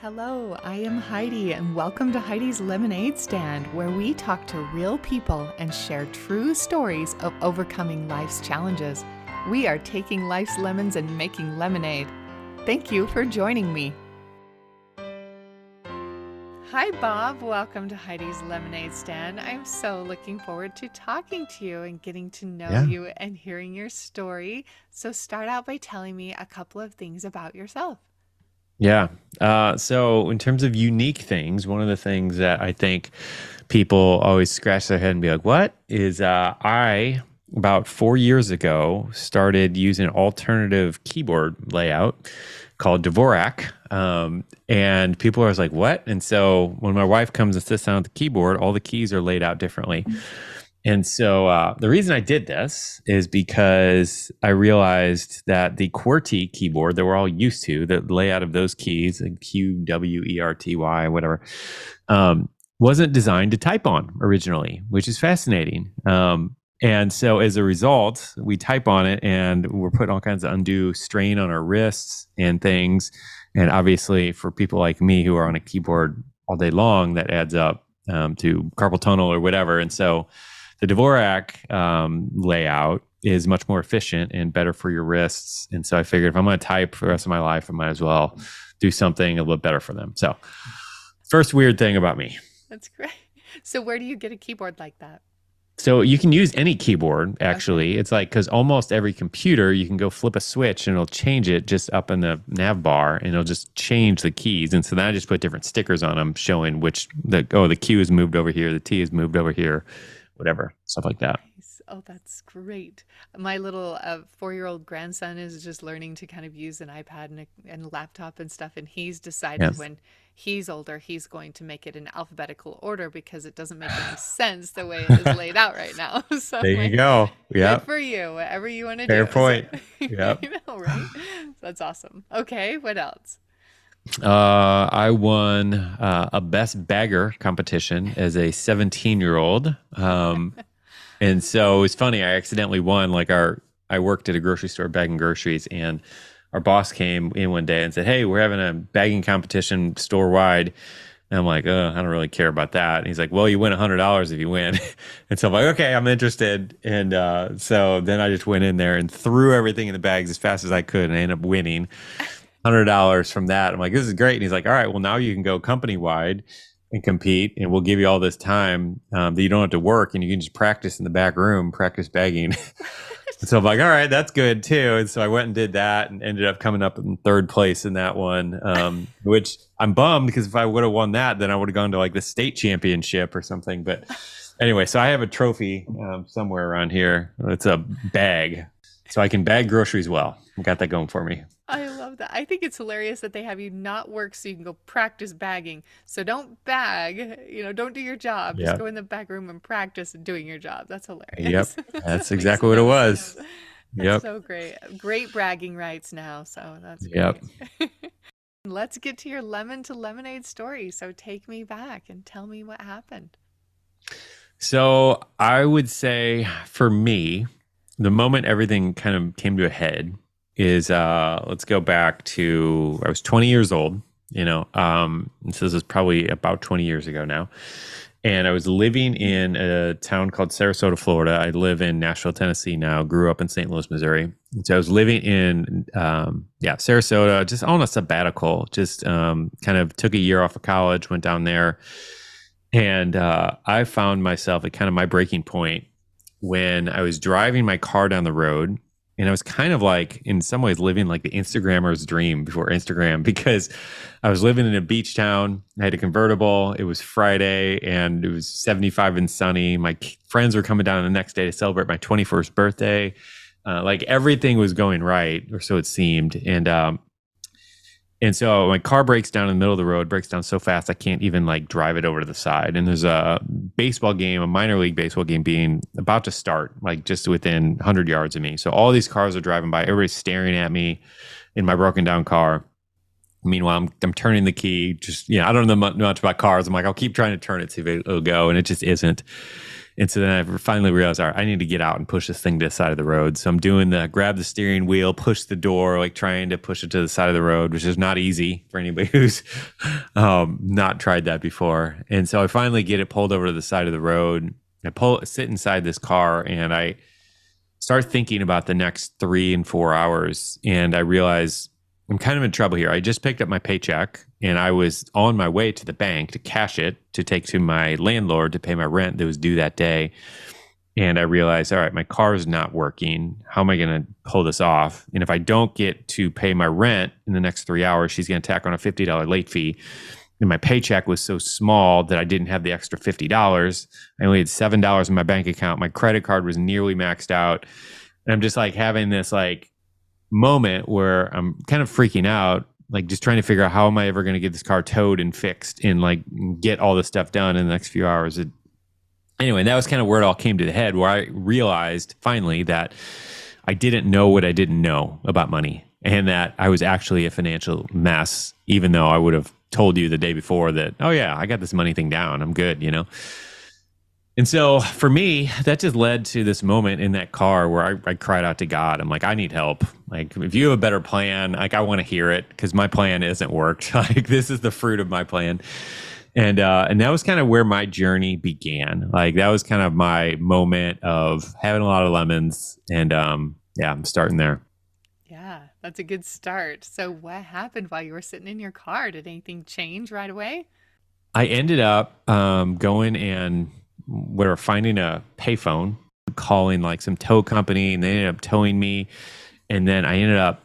Hello, I am Heidi, and welcome to Heidi's Lemonade Stand, where we talk to real people and share true stories of overcoming life's challenges. We are taking life's lemons and making lemonade. Thank you for joining me. Hi, Bob. Welcome to Heidi's Lemonade Stand. I'm so looking forward to talking to you and getting to know Yeah. you and hearing your story. So, start out by telling me a couple of things about yourself. Yeah. Uh, so, in terms of unique things, one of the things that I think people always scratch their head and be like, what is uh, I, about four years ago, started using an alternative keyboard layout called Dvorak. Um, and people are always like, what? And so, when my wife comes and sits down at the keyboard, all the keys are laid out differently. And so uh, the reason I did this is because I realized that the QWERTY keyboard that we're all used to, the layout of those keys, like Q, W, E, R, T, Y, whatever, um, wasn't designed to type on originally, which is fascinating. Um, and so as a result, we type on it and we're putting all kinds of undue strain on our wrists and things. And obviously, for people like me who are on a keyboard all day long, that adds up um, to carpal tunnel or whatever. And so the Dvorak um, layout is much more efficient and better for your wrists. And so I figured if I'm going to type for the rest of my life, I might as well do something a little better for them. So, first weird thing about me. That's great. So, where do you get a keyboard like that? So you can use any keyboard actually. It's like because almost every computer you can go flip a switch and it'll change it just up in the nav bar and it'll just change the keys. And so then I just put different stickers on them showing which the oh the Q is moved over here, the T is moved over here, whatever stuff like that. Nice. Oh, that's great. My little uh, four-year-old grandson is just learning to kind of use an iPad and a, and laptop and stuff, and he's decided Yes. when he's older, he's going to make it in alphabetical order because it doesn't make any sense the way it is laid out right now. So There like, you go. Yeah. for you, whatever you want to Fair do. So- point. Yep. I know, right? That's awesome. Okay, what else? Uh, I won uh, a best bagger competition as a 17 year old. Um, and so it was funny. I accidentally won. Like our, I worked at a grocery store bagging groceries, and our boss came in one day and said, "Hey, we're having a bagging competition store wide." And I'm like, oh, I don't really care about that. And he's like, well, you win hundred dollars if you win. and so I'm like, okay, I'm interested. And uh, so then I just went in there and threw everything in the bags as fast as I could, and I ended up winning hundred dollars from that. I'm like, this is great. And he's like, all right, well now you can go company wide and compete, and we'll give you all this time um, that you don't have to work, and you can just practice in the back room, practice bagging. and so I'm like, all right, that's good too. And so I went and did that, and ended up coming up in third place in that one, um, which I'm bummed because if I would have won that, then I would have gone to like the state championship or something. But anyway, so I have a trophy um, somewhere around here. It's a bag. So I can bag groceries well. I got that going for me. I love that. I think it's hilarious that they have you not work so you can go practice bagging. So don't bag, you know, don't do your job. Just go in the back room and practice doing your job. That's hilarious. Yep, that's exactly what it was. That's Yep. so great. Great bragging rights now. So that's Yep. Let's get to your lemon to lemonade story. So take me back and tell me what happened. So I would say for me, the moment everything kind of came to a head is uh let's go back to I was 20 years old, you know. Um so this is probably about 20 years ago now. And I was living in a town called Sarasota, Florida. I live in Nashville, Tennessee now. Grew up in St. Louis, Missouri. So I was living in, um, yeah, Sarasota, just on a sabbatical. Just um, kind of took a year off of college, went down there, and uh, I found myself at kind of my breaking point when I was driving my car down the road. And I was kind of like, in some ways, living like the Instagrammer's dream before Instagram because I was living in a beach town. I had a convertible. It was Friday and it was 75 and sunny. My friends were coming down the next day to celebrate my 21st birthday. Uh, like everything was going right, or so it seemed. And um, and so my car breaks down in the middle of the road, breaks down so fast I can't even like drive it over to the side. And there's a baseball game, a minor league baseball game being about to start, like just within 100 yards of me. So all these cars are driving by, everybody's staring at me in my broken down car. Meanwhile, I'm, I'm turning the key. Just, you know, I don't know much about cars. I'm like, I'll keep trying to turn it, see if it'll go. And it just isn't. And so then I finally realized, all right, I need to get out and push this thing to the side of the road. So I'm doing the grab the steering wheel, push the door, like trying to push it to the side of the road, which is not easy for anybody who's um, not tried that before. And so I finally get it pulled over to the side of the road. I pull sit inside this car and I start thinking about the next three and four hours. And I realize I'm kind of in trouble here. I just picked up my paycheck and I was on my way to the bank to cash it to take to my landlord to pay my rent that was due that day. And I realized, all right, my car is not working. How am I going to pull this off? And if I don't get to pay my rent in the next three hours, she's going to tack on a $50 late fee. And my paycheck was so small that I didn't have the extra $50. I only had $7 in my bank account. My credit card was nearly maxed out. And I'm just like having this like moment where I'm kind of freaking out, like just trying to figure out how am I ever going to get this car towed and fixed and like get all this stuff done in the next few hours. It, anyway, that was kind of where it all came to the head, where I realized finally that I didn't know what I didn't know about money and that I was actually a financial mess, even though I would have told you the day before that, oh, yeah, I got this money thing down. I'm good, you know? And so for me, that just led to this moment in that car where I, I, cried out to God. I'm like, I need help. Like, if you have a better plan, like, I want to hear it because my plan isn't worked. like, this is the fruit of my plan. And uh, and that was kind of where my journey began. Like, that was kind of my moment of having a lot of lemons. And um, yeah, I'm starting there. Yeah, that's a good start. So, what happened while you were sitting in your car? Did anything change right away? I ended up um, going and we were finding a payphone, calling like some tow company, and they ended up towing me. And then I ended up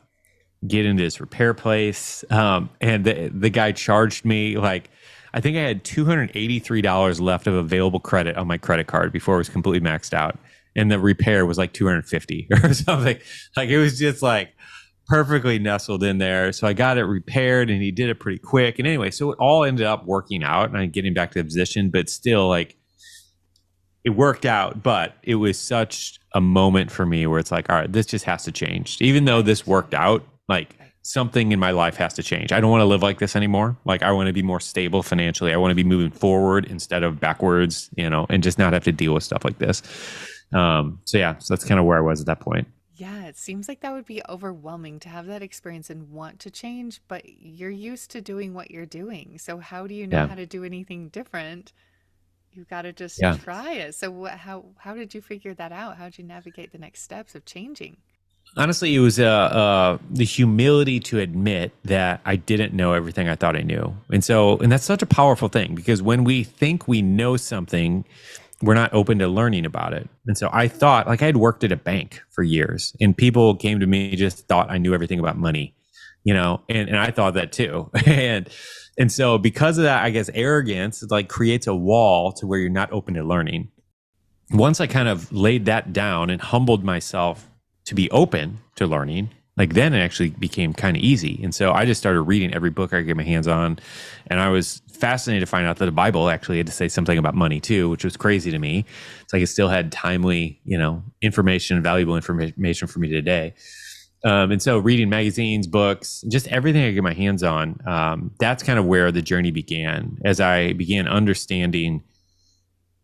getting this repair place, um, and the the guy charged me like. I think I had two hundred eighty three dollars left of available credit on my credit card before it was completely maxed out, and the repair was like two hundred fifty or something. Like it was just like perfectly nestled in there. So I got it repaired, and he did it pretty quick. And anyway, so it all ended up working out, and I'm getting back to the position, but still like it worked out, but it was such a moment for me where it's like, all right, this just has to change. Even though this worked out, like something in my life has to change. I don't want to live like this anymore. Like I want to be more stable financially. I want to be moving forward instead of backwards, you know, and just not have to deal with stuff like this. Um, so yeah, so that's kind of where I was at that point. Yeah, it seems like that would be overwhelming to have that experience and want to change, but you're used to doing what you're doing. So how do you know Yeah. how to do anything different? You got to just Yeah. try it. So what, how how did you figure that out? How did you navigate the next steps of changing? Honestly, it was uh, uh, the humility to admit that I didn't know everything I thought I knew. And so, and that's such a powerful thing because when we think we know something, we're not open to learning about it. And so I thought, like, I had worked at a bank for years and people came to me just thought I knew everything about money, you know, and, and I thought that too. and, and so because of that, I guess arrogance like creates a wall to where you're not open to learning. Once I kind of laid that down and humbled myself to be open to learning, like then it actually became kind of easy. And so I just started reading every book I could get my hands on. And I was fascinated to find out that the Bible actually had to say something about money too, which was crazy to me. It's like it still had timely, you know, information, valuable information for me today. Um, and so reading magazines, books, just everything I get my hands on, um, that's kind of where the journey began as I began understanding,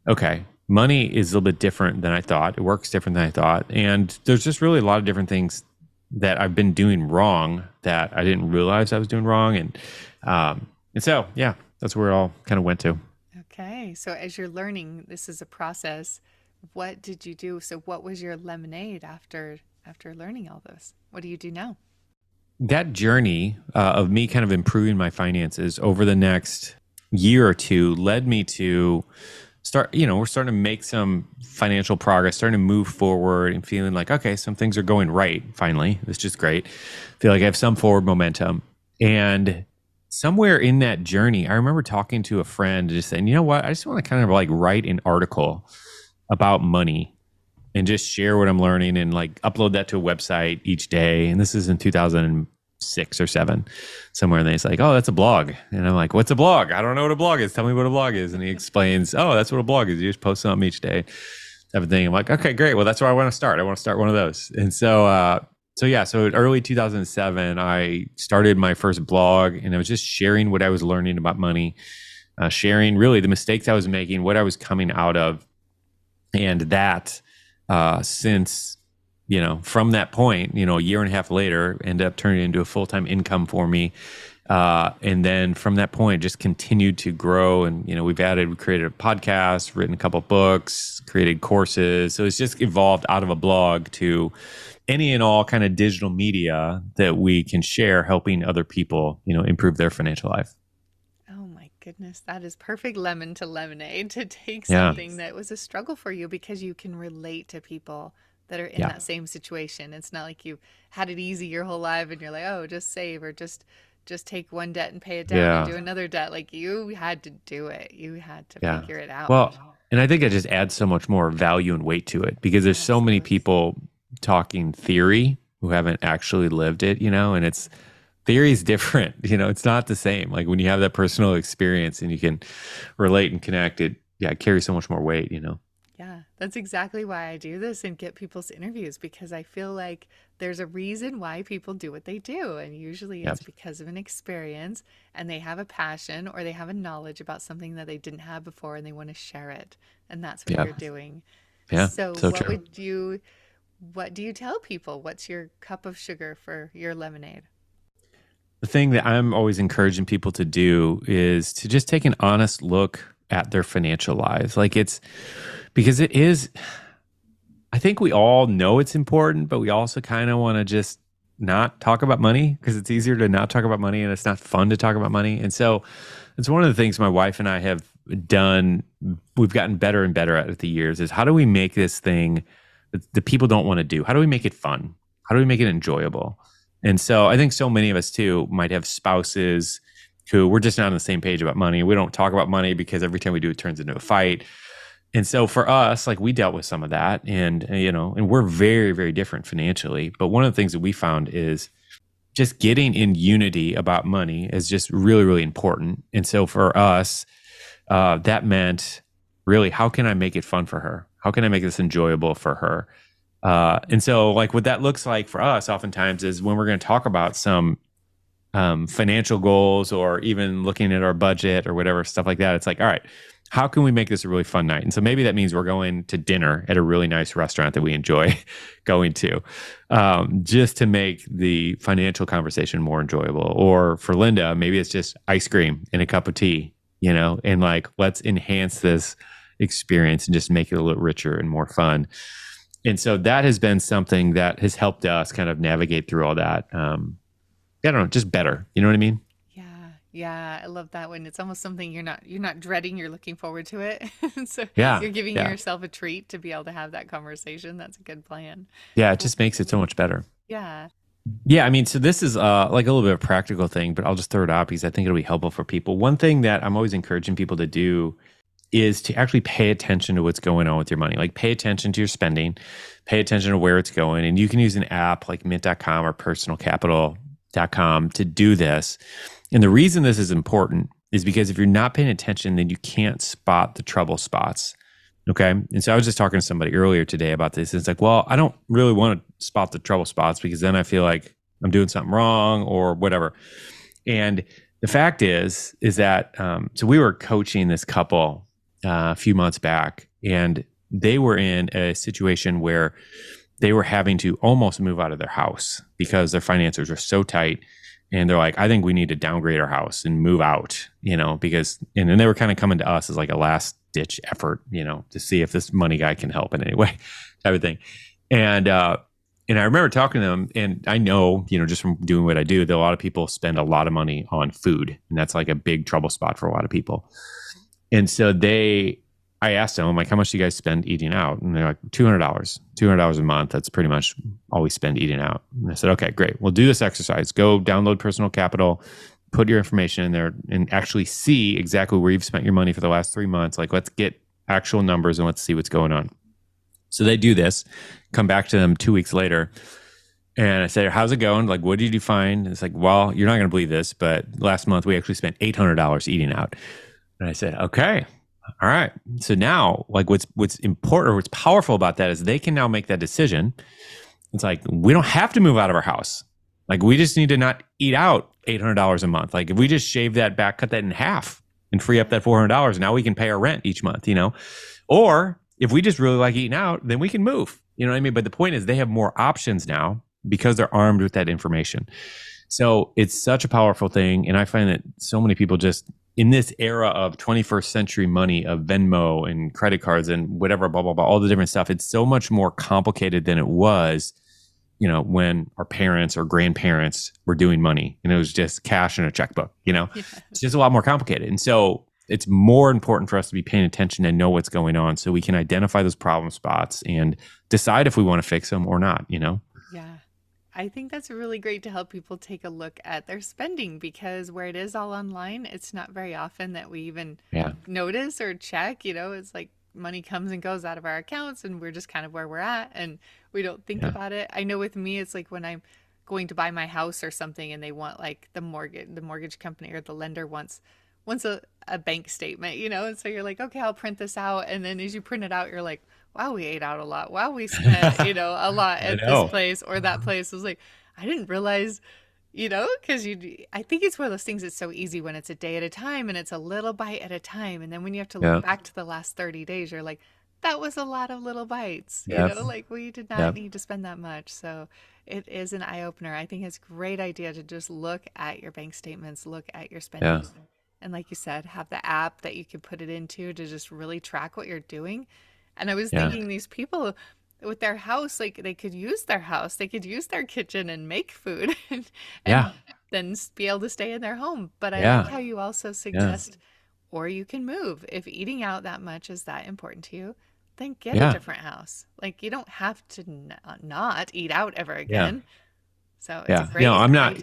okay, money is a little bit different than I thought. It works different than I thought. And there's just really a lot of different things that I've been doing wrong that I didn't realize I was doing wrong. And, um, and so, yeah, that's where it all kind of went to. Okay. So as you're learning, this is a process. What did you do? So what was your lemonade after after learning all this? What do you do now? That journey uh, of me kind of improving my finances over the next year or two led me to start, you know, we're starting to make some financial progress, starting to move forward and feeling like, okay, some things are going right finally. It's just great. feel like I have some forward momentum. And somewhere in that journey, I remember talking to a friend just saying, you know what, I just want to kind of like write an article about money and just share what I'm learning and like upload that to a website each day. And this is in 2006 or seven, somewhere. And he's like, oh, that's a blog. And I'm like, what's a blog? I don't know what a blog is. Tell me what a blog is. And he explains, oh, that's what a blog is. You just post something each day. Type of thing. I'm like, okay, great. Well, that's where I want to start. I want to start one of those. And so, uh, so yeah, so early 2007, I started my first blog, and I was just sharing what I was learning about money, uh, sharing really the mistakes I was making, what I was coming out of, And that, uh, since, you know, from that point, you know, a year and a half later, ended up turning into a full time income for me. Uh, and then from that point, just continued to grow. And, you know, we've added, we created a podcast, written a couple books, created courses. So it's just evolved out of a blog to any and all kind of digital media that we can share, helping other people, you know, improve their financial life. Goodness, that is perfect lemon to lemonade to take Yeah. something that was a struggle for you because you can relate to people that are in Yeah. that same situation. It's not like you had it easy your whole life and you're like, oh, just save or just just take one debt and pay it down and do another debt. Like you had to do it. You had to Yeah. figure it out. Well, and I think it just adds so much more value and weight to it because there's so many people talking theory who haven't actually lived it, you know, and it's theory is different, you know, it's not the same. Like when you have that personal experience and you can relate and connect it, yeah, it carries so much more weight, you know. Yeah, that's exactly why I do this and get people's interviews because I feel like there's a reason why people do what they do. And usually Yep. it's because of an experience and they have a passion or they have a knowledge about something that they didn't have before and they want to share it. And that's what Yeah. you're doing. Yeah. So, so what true. would you what do you tell people? What's your cup of sugar for your lemonade? The thing that I'm always encouraging people to do is to just take an honest look at their financial lives. Like it's because it is, I think we all know it's important, but we also kind of want to just not talk about money because it's easier to not talk about money and it's not fun to talk about money. And so it's one of the things my wife and I have done, we've gotten better and better at it the years is how do we make this thing that the people don't want to do? How do we make it fun? How do we make it enjoyable? And so I think so many of us too might have spouses who we're just not on the same page about money. We don't talk about money because every time we do it turns into a fight. And so for us, like we dealt with some of that and uh, you know, and we're very very different financially, but one of the things that we found is just getting in unity about money is just really really important. And so for us, uh that meant really how can I make it fun for her? How can I make this enjoyable for her? Uh, and so, like, what that looks like for us, oftentimes, is when we're going to talk about some um, financial goals or even looking at our budget or whatever stuff like that. It's like, all right, how can we make this a really fun night? And so maybe that means we're going to dinner at a really nice restaurant that we enjoy going to, um, just to make the financial conversation more enjoyable. Or for Linda, maybe it's just ice cream and a cup of tea, you know, and like let's enhance this experience and just make it a little richer and more fun and so that has been something that has helped us kind of navigate through all that. Um, I don't know, just better. You know what I mean? Yeah, yeah, I love that when it's almost something you're not you're not dreading, you're looking forward to it. so Yeah, you're giving yeah. yourself a treat to be able to have that conversation. That's a good plan. Yeah, it just makes it so much better. Yeah. Yeah, I mean, so this is uh, like a little bit of a practical thing, but I'll just throw it out because I think it'll be helpful for people. One thing that I'm always encouraging people to do is to actually pay attention to what's going on with your money. Like pay attention to your spending, pay attention to where it's going. And you can use an app like mint.com or personalcapital.com to do this. And the reason this is important is because if you're not paying attention, then you can't spot the trouble spots. Okay. And so I was just talking to somebody earlier today about this. And It's like, well, I don't really want to spot the trouble spots because then I feel like I'm doing something wrong or whatever. And the fact is, is that um, so we were coaching this couple uh, a few months back, and they were in a situation where they were having to almost move out of their house because their finances were so tight. And they're like, I think we need to downgrade our house and move out, you know, because, and then they were kind of coming to us as like a last ditch effort, you know, to see if this money guy can help in any way, type of thing. And, uh, and I remember talking to them, and I know, you know, just from doing what I do, that a lot of people spend a lot of money on food, and that's like a big trouble spot for a lot of people. And so they, I asked them, I'm like, how much do you guys spend eating out? And they're like, two hundred dollars, two hundred dollars a month. That's pretty much all we spend eating out. And I said, okay, great. We'll do this exercise. Go download Personal Capital, put your information in there, and actually see exactly where you've spent your money for the last three months. Like, let's get actual numbers and let's see what's going on. So they do this, come back to them two weeks later. And I said, How's it going? Like, what did you find? And It's like, Well, you're not going to believe this, but last month we actually spent $800 eating out. And I said, Okay, all right. So now, like, what's what's important or what's powerful about that is they can now make that decision. It's like, we don't have to move out of our house. Like, we just need to not eat out $800 a month. Like, if we just shave that back, cut that in half and free up that $400, now we can pay our rent each month, you know? Or if we just really like eating out, then we can move. You know what I mean? But the point is, they have more options now because they're armed with that information. So it's such a powerful thing. And I find that so many people just in this era of 21st century money of Venmo and credit cards and whatever, blah, blah, blah, all the different stuff, it's so much more complicated than it was, you know, when our parents or grandparents were doing money and it was just cash and a checkbook, you know, yeah. it's just a lot more complicated. And so it's more important for us to be paying attention and know what's going on so we can identify those problem spots and decide if we want to fix them or not, you know? I think that's really great to help people take a look at their spending because where it is all online, it's not very often that we even yeah. notice or check. You know, it's like money comes and goes out of our accounts and we're just kind of where we're at and we don't think yeah. about it. I know with me, it's like when I'm going to buy my house or something and they want like the mortgage, the mortgage company or the lender wants wants a, a bank statement, you know? And so you're like, okay, I'll print this out. And then as you print it out, you're like, wow, we ate out a lot. Wow, we spent, you know, a lot at this place or that uh-huh. place. I was like, I didn't realize, you know, because you, I think it's one of those things that's so easy when it's a day at a time and it's a little bite at a time. And then when you have to look back to the last 30 days, you're like, that was a lot of little bites, you know, like we did not need to spend that much. So it is an eye opener. I think it's a great idea to just look at your bank statements, look at your spending. Yeah. And like you said, have the app that you can put it into to just really track what you're doing and I was yeah. thinking these people with their house, like they could use their house, they could use their kitchen and make food and, yeah. then be able to stay in their home. But I yeah. like how you also suggest, yeah. or you can move. If eating out that much is that important to you, then get yeah. a different house. Like you don't have to uh, not eat out ever again. So yeah, no, I'm not.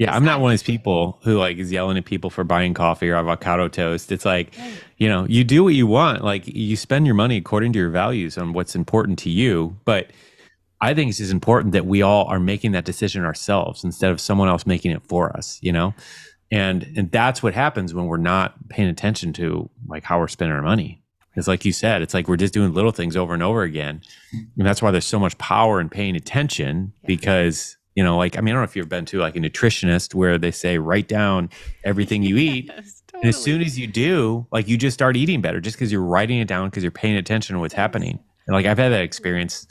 yeah, I'm not one of these people who like is yelling at people for buying coffee or avocado toast. It's like, right. you know, you do what you want. Like you spend your money according to your values on what's important to you. But I think it's just important that we all are making that decision ourselves instead of someone else making it for us. You know, and and that's what happens when we're not paying attention to like how we're spending our money. It's like you said, it's like we're just doing little things over and over again. And that's why there's so much power in paying attention because you know, like I mean, I don't know if you've been to like a nutritionist where they say write down everything you eat. yes, totally. And as soon as you do, like you just start eating better just because you're writing it down because you're paying attention to what's happening. And like I've had that experience.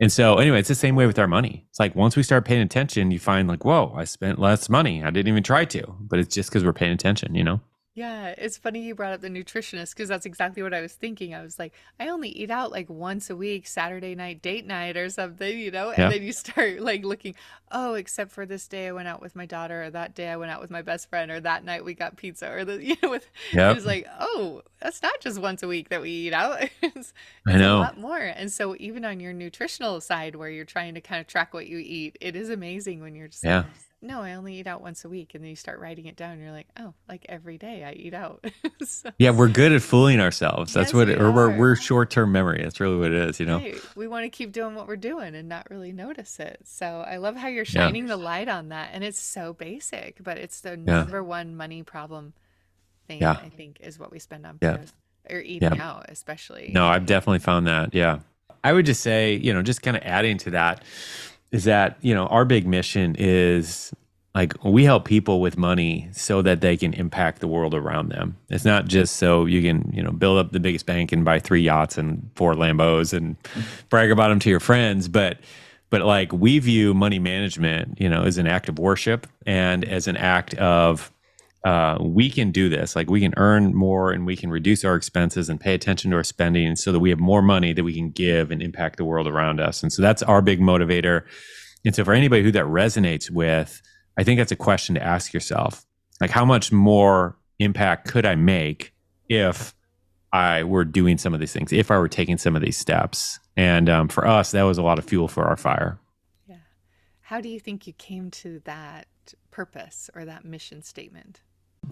And so anyway, it's the same way with our money. It's like once we start paying attention, you find like, whoa, I spent less money. I didn't even try to, but it's just because we're paying attention, you know? Yeah, it's funny you brought up the nutritionist because that's exactly what I was thinking. I was like, I only eat out like once a week, Saturday night date night or something, you know? And yeah. then you start like looking, oh, except for this day I went out with my daughter, or that day I went out with my best friend, or that night we got pizza, or the, you know, with, yep. it was like, oh, that's not just once a week that we eat out. it's, it's I know. A lot more. And so even on your nutritional side where you're trying to kind of track what you eat, it is amazing when you're just yeah. No, I only eat out once a week. And then you start writing it down. And you're like, oh, like every day I eat out. so, yeah, we're good at fooling ourselves. That's yes, what, it, or we're, we're short term memory. That's really what it is, you know? Right. We want to keep doing what we're doing and not really notice it. So I love how you're shining yeah. the light on that. And it's so basic, but it's the yeah. number one money problem thing, yeah. I think, is what we spend on yeah. or eating out, especially. No, I've definitely found that. Yeah. I would just say, you know, just kind of adding to that is that you know our big mission is like we help people with money so that they can impact the world around them. It's not just so you can, you know, build up the biggest bank and buy three yachts and four Lambos and brag about them to your friends, but but like we view money management, you know, as an act of worship and as an act of uh, we can do this. Like we can earn more and we can reduce our expenses and pay attention to our spending so that we have more money that we can give and impact the world around us. And so that's our big motivator. And so for anybody who that resonates with, I think that's a question to ask yourself. Like how much more impact could I make if I were doing some of these things, if I were taking some of these steps? And um, for us, that was a lot of fuel for our fire. Yeah. How do you think you came to that purpose or that mission statement?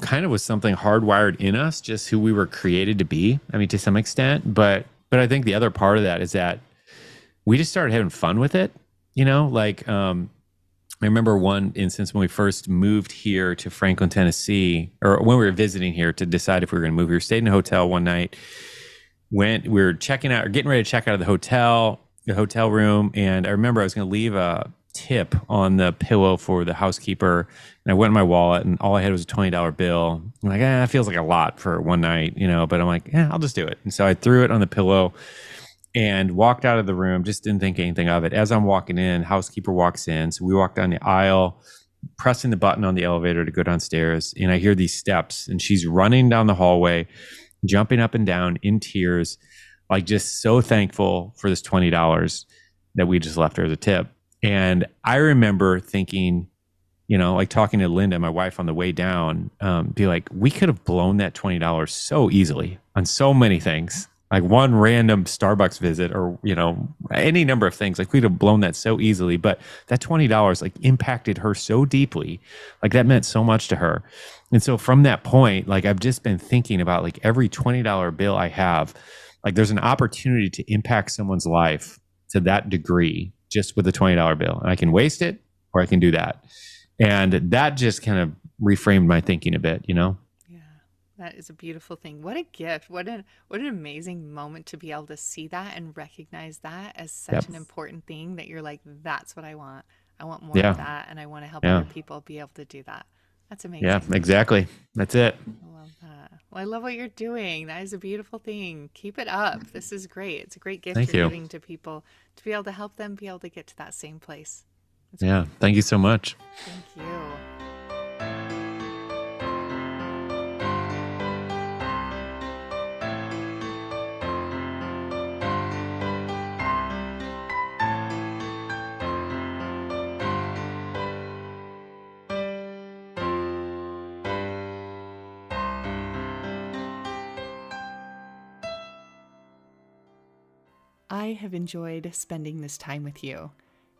Kind of was something hardwired in us, just who we were created to be. I mean, to some extent, but but I think the other part of that is that we just started having fun with it. You know, like um, I remember one instance when we first moved here to Franklin, Tennessee, or when we were visiting here to decide if we were going to move. here. Stayed in a hotel one night. Went, we were checking out, or getting ready to check out of the hotel, the hotel room, and I remember I was going to leave a tip on the pillow for the housekeeper. And I went in my wallet and all I had was a $20 bill. I'm like, eh, that feels like a lot for one night, you know, but I'm like, yeah, I'll just do it. And so I threw it on the pillow and walked out of the room, just didn't think anything of it. As I'm walking in, housekeeper walks in. So we walk down the aisle, pressing the button on the elevator to go downstairs. And I hear these steps and she's running down the hallway, jumping up and down in tears, like just so thankful for this $20 that we just left her as a tip. And I remember thinking, you know, like talking to Linda, my wife, on the way down, um, be like, we could have blown that $20 so easily on so many things like one random Starbucks visit or, you know, any number of things. Like we'd have blown that so easily. But that $20 like impacted her so deeply. Like that meant so much to her. And so from that point, like I've just been thinking about like every $20 bill I have, like there's an opportunity to impact someone's life to that degree just with a $20 bill. And I can waste it or I can do that. And that just kind of reframed my thinking a bit, you know? Yeah, that is a beautiful thing. What a gift. What an what an amazing moment to be able to see that and recognize that as such yep. an important thing that you're like, that's what I want. I want more yeah. of that and I want to help yeah. other people be able to do that. That's amazing. Yeah, exactly. That's it. I love that. Well, I love what you're doing. That is a beautiful thing. Keep it up. This is great. It's a great gift thank you're you. giving to people to be able to help them be able to get to that same place. That's yeah. Great. Thank you so much. Thank you. I have enjoyed spending this time with you.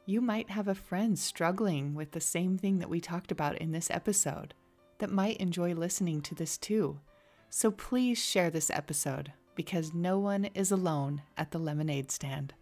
You might have a friend struggling with the same thing that we talked about in this episode that might enjoy listening to this too. So please share this episode because no one is alone at the lemonade stand.